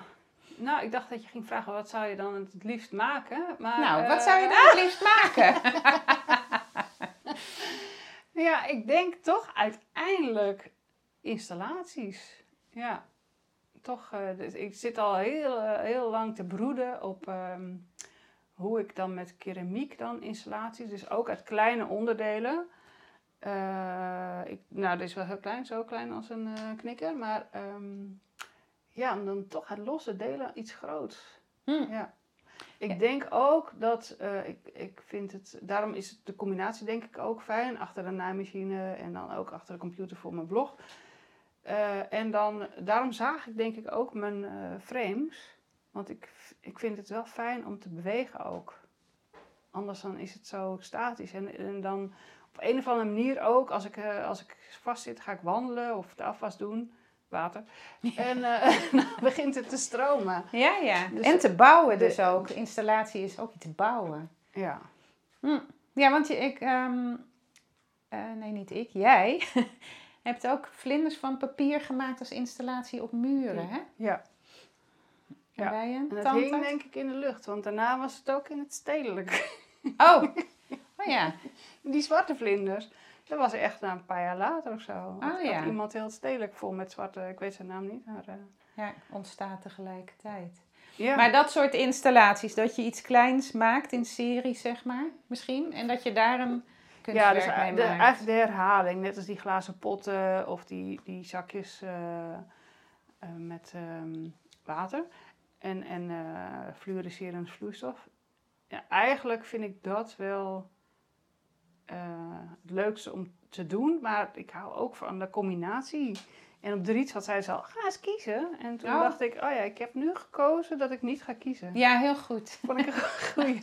Nou, ik dacht dat je ging vragen, wat zou je dan het liefst maken? Maar, nou, wat eh, zou je dan het liefst maken? Ja, ik denk toch uiteindelijk installaties. Ja. Toch, eh, dus ik zit al heel, eh, heel lang te broeden op ehm, hoe ik dan met keramiek dan installaties, dus ook uit kleine onderdelen. Eh, ik, nou, dit is wel heel klein, zo klein als een knikker, maar ehm, ja, om dan toch uit losse delen iets groots. Hm. Ja. Ik Ja. denk ook dat, ik, ik vind het, daarom is het de combinatie denk ik ook fijn. Achter een naaimachine en dan ook achter de computer voor mijn blog. Eh, en dan, daarom zaag ik denk ik ook mijn eh, frames. Want ik, ik vind het wel fijn om te bewegen ook. Anders dan is het zo statisch. En, en dan op een of andere manier ook, als ik, eh, als ik vastzit, ga ik wandelen of de afwas doen. Water. En dan begint het te stromen. Ja, ja. Dus- en te bouwen de- dus ook. Installatie is ook iets bouwen. Ja. Hm. Ja, want je, ik, ehm, eh, nee niet ik, jij hebt ook vlinders van papier gemaakt als installatie op muren, hè? Ja. En Ja. bij een En dat tante? hing denk ik in de lucht, want daarna was het ook in het stedelijk. Oh. oh ja, Die zwarte vlinders, dat was echt na een paar jaar later of zo. Had- Oh, ja. had iemand heel stedelijk vol met zwarte, ik weet zijn naam niet. Maar, eh, ja, ontstaat tegelijkertijd. ja. Maar dat soort installaties, dat je iets kleins maakt in serie, zeg maar, misschien. En dat je daar een ja, dus mee de, maakt. eigenlijk de herhaling, net als die glazen potten of die, die zakjes eh, eh, met ehm, water en, en eh fluoriserende vloeistof. Ja, eigenlijk vind ik dat wel eh, het leukste om te doen, maar ik hou ook van de combinatie. En op de Riets had zij ze al, ga eens kiezen. En toen Oh. dacht ik, oh ja, ik heb nu gekozen dat ik niet ga kiezen. Ja, heel goed. Vond ik een goeie.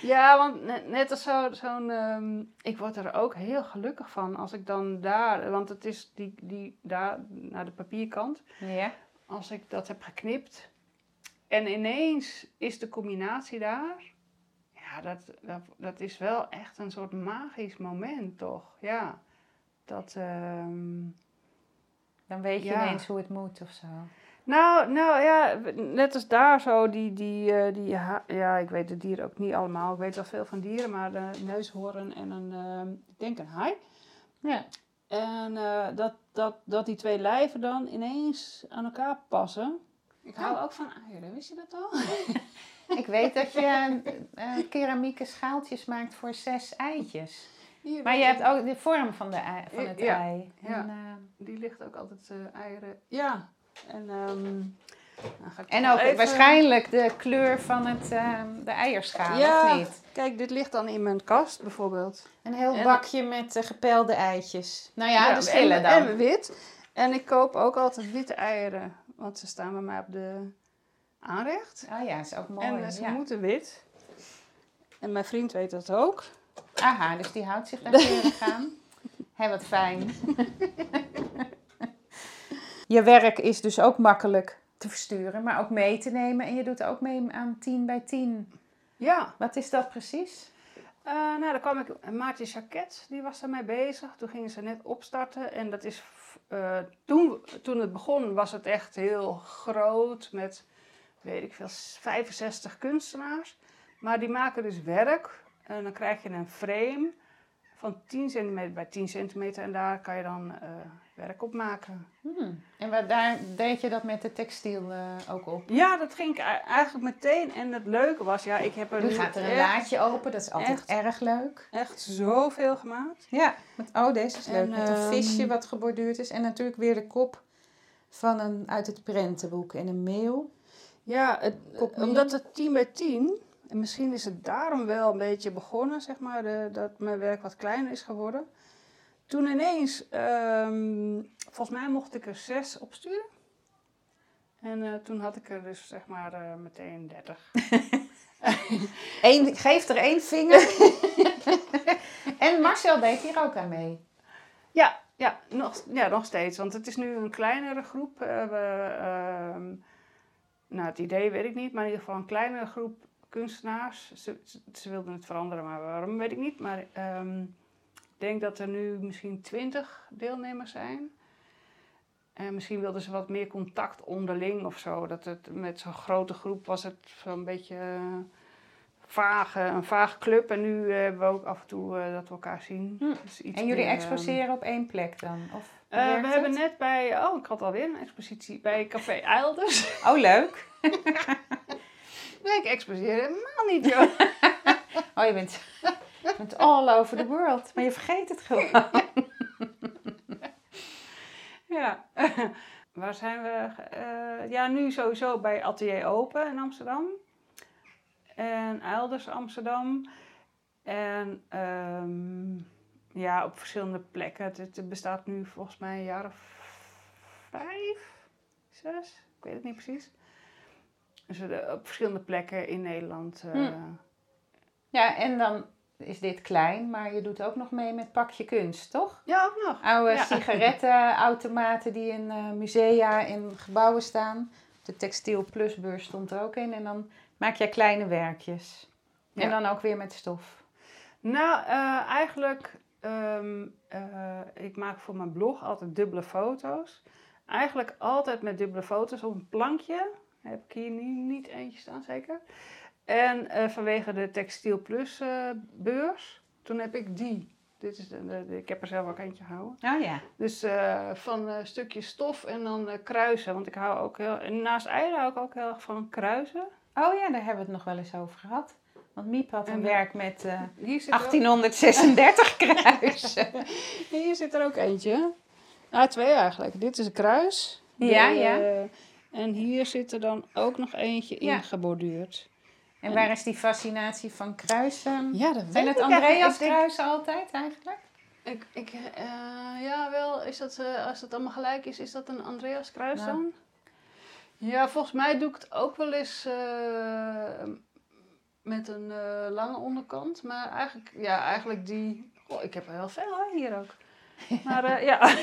Ja, want net, net als zo- zo'n... ehm, ik word er ook heel gelukkig van als ik dan daar... Want het is die, die daar naar de papierkant. Ja. Als ik dat heb geknipt. En ineens is de combinatie daar. Ja, dat, dat, dat is wel echt een soort magisch moment, toch? Ja. Dat... ehm, Dan weet je Ja. ineens hoe het moet of zo. Nou, nou ja, net als daar zo, die, die, eh, die ja, ik weet de dieren ook niet allemaal. Ik weet wel veel van dieren, maar de neushoorn en een, eh, ik denk een haai. Ja. En eh, dat, dat, dat die twee lijven dan ineens aan elkaar passen. Ik hou ook van eieren, wist je dat al? Ik weet dat je keramieke schaaltjes maakt voor zes eitjes. Hier, Maar je hebt ook de vorm van, de ei, van het Ja, ei. ja. En, eh, Die ligt ook altijd eieren. Ja. En, ehm, ik en ook even- waarschijnlijk de kleur van het, eh, de eierschaal, Ja. of niet? Kijk, dit ligt dan in mijn kast bijvoorbeeld. Een heel En- bakje met eh, gepelde eitjes. Nou ja, de schillen en, dan. En wit. En ik koop ook altijd witte eieren, want ze staan bij mij op de aanrecht. Oh ja, is ook mooi. en eh, ze ja. moeten wit. En mijn vriend weet dat ook. Aha, dus die houdt zich daar aan. Hé, wat fijn. je werk is dus ook makkelijk te versturen, maar ook mee te nemen. En je doet ook mee aan 10 bij 10. Ja. Wat is dat precies? Eh, nou, dan kwam ik, Maartje Jacquet, die was daarmee bezig. Toen gingen ze net opstarten. En dat is, eh, toen, toen het begon was het echt heel groot met, weet ik veel, 65 kunstenaars. Maar die maken dus werk. En dan krijg je een frame van 10 centimeter bij 10 centimeter. En daar kan je dan eh, werk op maken. Hmm. En wat, daar deed je dat met de textiel eh, ook op? Ja, dat ging ik eigenlijk meteen. En het leuke was, ja, ik heb er Nu gaat er een echt, laadje open, dat is altijd echt. erg leuk. echt zoveel gemaakt. Ja, met, oh deze is leuk. En, met een ehm, visje wat geborduurd is. En natuurlijk weer de kop van een, uit het prentenboek en een mail. Ja, het, omdat het 10 bij 10, en misschien is het daarom wel een beetje begonnen, zeg maar, de, dat mijn werk wat kleiner is geworden. Toen ineens, ehm, volgens mij mocht ik er zes opsturen. En eh, toen had ik er dus zeg maar eh, meteen 30. Eén, geef er één vinger. en Marcel deed hier ook aan mee. Ja, ja, nog, ja, nog steeds. Want het is nu een kleinere groep. eh, we, ehm, nou, het idee weet ik niet, maar in ieder geval een kleinere groep kunstenaars. Ze, ze, ze wilden het veranderen, maar waarom weet ik niet. Maar ehm, denk dat er nu misschien twintig deelnemers zijn. En misschien wilden ze wat meer contact onderling of zo. Dat het met zo'n grote groep was het zo'n beetje eh, vage, een vage club. En nu eh, hebben we ook af en toe eh, dat we elkaar zien. Hm. Dus iets En jullie meer, exposeren op één plek dan? Of we hebben net bij, oh, ik had alweer een expositie bij Café Eilders. Oh, leuk. nee, ik exposeer helemaal niet, joh. Oh, je bent, bent all over the world. Maar je vergeet het gewoon. ja. Waar zijn we? Eh, ja, nu sowieso bij Atelier Open in Amsterdam. En Eilders Amsterdam. En ehm, ja, op verschillende plekken. Het, het bestaat nu volgens mij een jaar of vijf, zes. Ik weet het niet precies. Dus eh, op verschillende plekken in Nederland. eh, Hm. Ja, en dan is dit klein, maar je doet ook nog mee met pakje kunst, toch? Ja, ook nog. Oude Ja. sigarettenautomaten die in eh, musea in gebouwen staan. De Textiel Plus beurs stond er ook in. En dan maak jij kleine werkjes. En dan ook weer met stof. Nou, eh, eigenlijk, ehm, eh, ik maak voor mijn blog altijd dubbele foto's. Eigenlijk altijd met dubbele foto's op een plankje. Heb ik hier nu niet eentje staan, zeker. En eh, vanwege de Textiel Plus eh, beurs, toen heb ik die. Dit is de, de- de- ik heb er zelf ook eentje gehouden. Oh ja. Dus eh, van eh stukjes stof en dan kruisen. Want ik hou ook heel... En naast eieren hou ik ook heel erg van kruisen. Oh ja, daar hebben we het nog wel eens over gehad. Want Miep had een En- werk met eh, Hier zit, er ook, 1836 kruisen. hier zit er ook eentje. Nou, twee eigenlijk. Dit is een kruis. Ja, De, ja. en hier zit er dan ook nog eentje Ja. in geborduurd. En waar is die fascinatie van kruisen? Ja, dat Zijn het Andreas kruisen altijd eigenlijk? Ik, ik, eh, ja, wel. Is dat, eh, als het allemaal gelijk is, is dat een Andreas kruis Nou. dan? Ja, volgens mij doe ik het ook wel eens eh, met een eh, lange onderkant. Maar eigenlijk, ja, eigenlijk die... Oh, ik heb er heel veel hoor, hier ook. Maar eh, ja.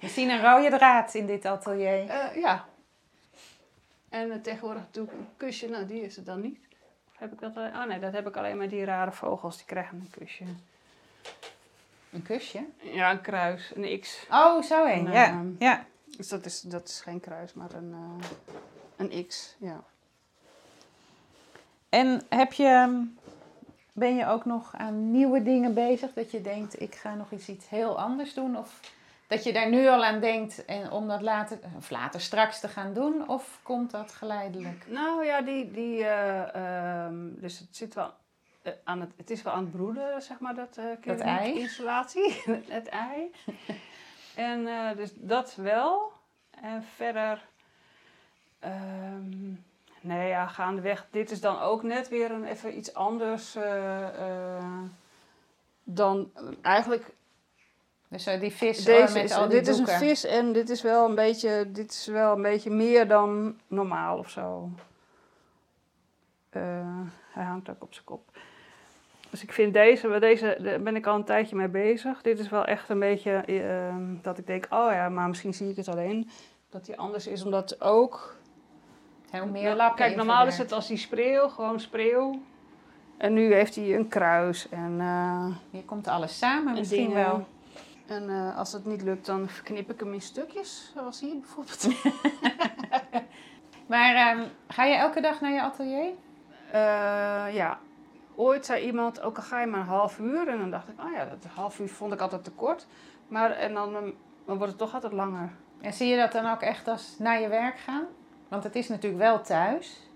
We zien een rode draad in dit atelier. Eh, ja. En eh, tegenwoordig doe ik een kusje. Nou, die is het dan niet. Of heb ik dat alleen? Oh nee, dat heb ik alleen maar die rare vogels. Die krijgen een kusje. Een kusje? Ja, een kruis, een X. Oh, zo heen. Ja. ehm, ja. Dus dat is, dat is geen kruis, maar een, eh, een X. Ja. En heb je, ben je ook nog aan nieuwe dingen bezig? Dat je denkt, ik ga nog iets, iets heel anders doen? Of dat je daar nu al aan denkt en om dat later, of later straks te gaan doen? Of komt dat geleidelijk? Nou ja, die, die, eh, ehm, dus het zit wel eh, aan het, het is wel aan het broeden, zeg maar, dat, uh, Dat ei? installatie, het ei. en eh, dus dat wel. En verder, ehm, nee ja, gaandeweg, dit is dan ook net weer een, even iets anders eh, eh, dan eigenlijk Dus eh, die vis deze met is, al die dit is een vis en dit is wel een beetje, dit is wel een beetje meer dan normaal of zo. Eh, hij hangt ook op zijn kop. Dus ik vind deze, deze, daar ben ik al een tijdje mee bezig. Dit is wel echt een beetje eh, dat ik denk, oh ja, maar misschien zie ik het alleen. Dat die anders is, omdat ook... Heel meer lappen Kijk, normaal is het als die spreeuw, gewoon spreeuw. En nu heeft hij een kruis en... eh, Hier komt alles samen en misschien wel. En eh, als het niet lukt, dan knip ik hem in stukjes, zoals hier bijvoorbeeld. Maar ehm, ga je elke dag naar je atelier? Eh, ja, ooit zei iemand, ook al ga je maar een half uur. En dan dacht ik, oh ja, dat half uur vond ik altijd te kort. Maar en dan, ehm, dan wordt het toch altijd langer. En zie je dat dan ook echt als naar je werk gaan? Want het is natuurlijk wel thuis.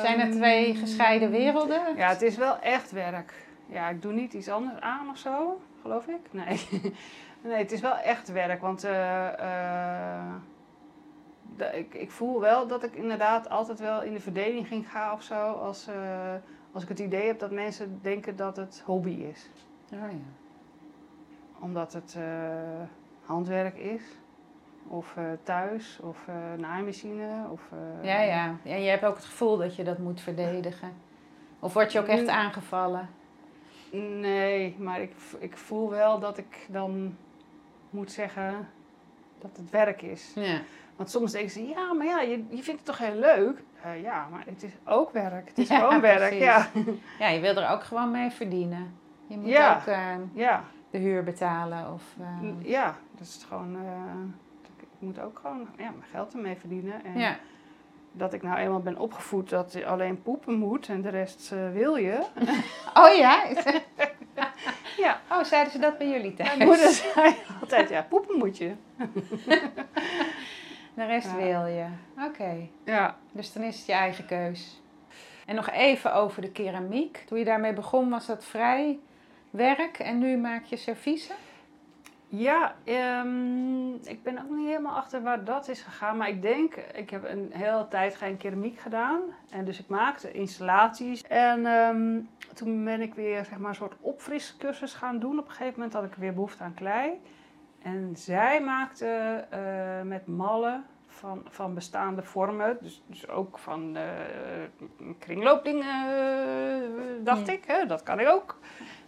Zijn er twee Ehm, gescheiden werelden? Ja, het is wel echt werk. Ja, ik doe niet iets anders aan of zo, geloof ik. Nee, nee het is wel echt werk. Want eh, eh, ik, ik voel wel dat ik inderdaad altijd wel in de verdediging ga of zo. Als, eh, als ik het idee heb dat mensen denken dat het hobby is. Oh, ja. Omdat het handwerk is. Of thuis, of naaimachine. Of, ja, ja. En je hebt ook het gevoel dat je dat moet verdedigen. Of word je ook echt Mm. aangevallen? Nee, maar ik, ik voel wel dat ik dan moet zeggen dat het werk is. Ja. Want soms denken ze, ja, maar ja, je, je vindt het toch heel leuk? Eh, ja, maar het is ook werk. Het is Ja, gewoon werk, precies. ja. ja, je wil er ook gewoon mee verdienen. Je moet Ja. ook eh, Ja, de huur betalen. Of, eh, ja, dat is gewoon... ik moet ook gewoon ja, mijn geld ermee verdienen. En ja. Dat ik nou eenmaal ben opgevoed dat je alleen poepen moet en de rest eh, wil je. Oh ja? Ja, Oh, zeiden ze dat bij jullie thuis? mijn moeder zei altijd, ja, poepen moet je. De rest Ja. wil je. Oké. Ja, Dus dan is het je eigen keus. En nog even over de keramiek. Toen je daarmee begon was dat vrij werk en nu maak je serviezen? Ja, ehm, ik ben ook niet helemaal achter waar dat is gegaan. Maar ik denk, ik heb een hele tijd geen keramiek gedaan. En dus ik maakte installaties. En ehm, toen ben ik weer zeg maar, een soort opfriscursus gaan doen. Op een gegeven moment had ik weer behoefte aan klei. En zij maakte eh, met mallen van, van bestaande vormen. Dus, dus ook van eh kringloopdingen, eh, dacht ik. Hè? Dat kan ik ook.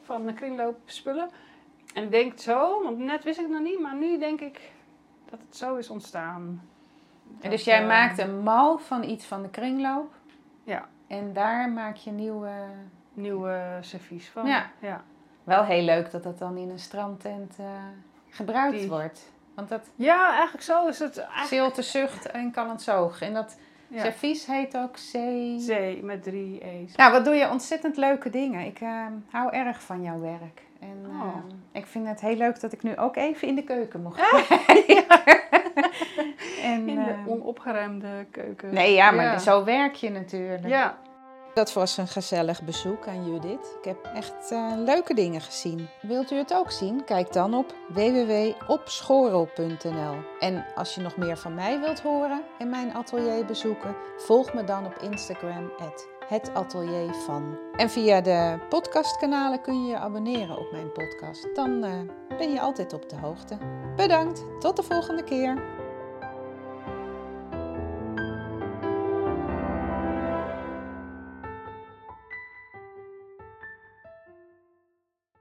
Van kringloopspullen. En ik denk zo, want net wist ik het nog niet, maar nu denk ik dat het zo is ontstaan. En dus jij eh, maakt een mal van iets van de kringloop. Ja. En daar maak je nieuwe... Nieuwe servies van. Ja. ja. Wel heel leuk dat dat dan in een strandtent eh, gebruikt Die- wordt. Want dat Ja, eigenlijk zo is het. Eigenlijk, zilte zucht en het zoog. En dat ja. servies heet ook zee. Zee met drie E's. Nou, wat doe je ontzettend leuke dingen. Ik eh, hou erg van jouw werk. En Oh. eh, ik vind het heel leuk dat ik nu ook even in de keuken mocht en, In de eh, onopgeruimde keuken. Nee, ja, maar Ja. zo werk je natuurlijk. Ja. Dat was een gezellig bezoek aan Judith. Ik heb echt eh, leuke dingen gezien. Wilt u het ook zien? Kijk dan op www.opschorel.nl. En als je nog meer van mij wilt horen en mijn atelier bezoeken, volg me dan op Instagram het atelier van. En via de podcastkanalen kun je je abonneren op mijn podcast. Dan eh, ben je altijd op de hoogte. Bedankt, tot de volgende keer.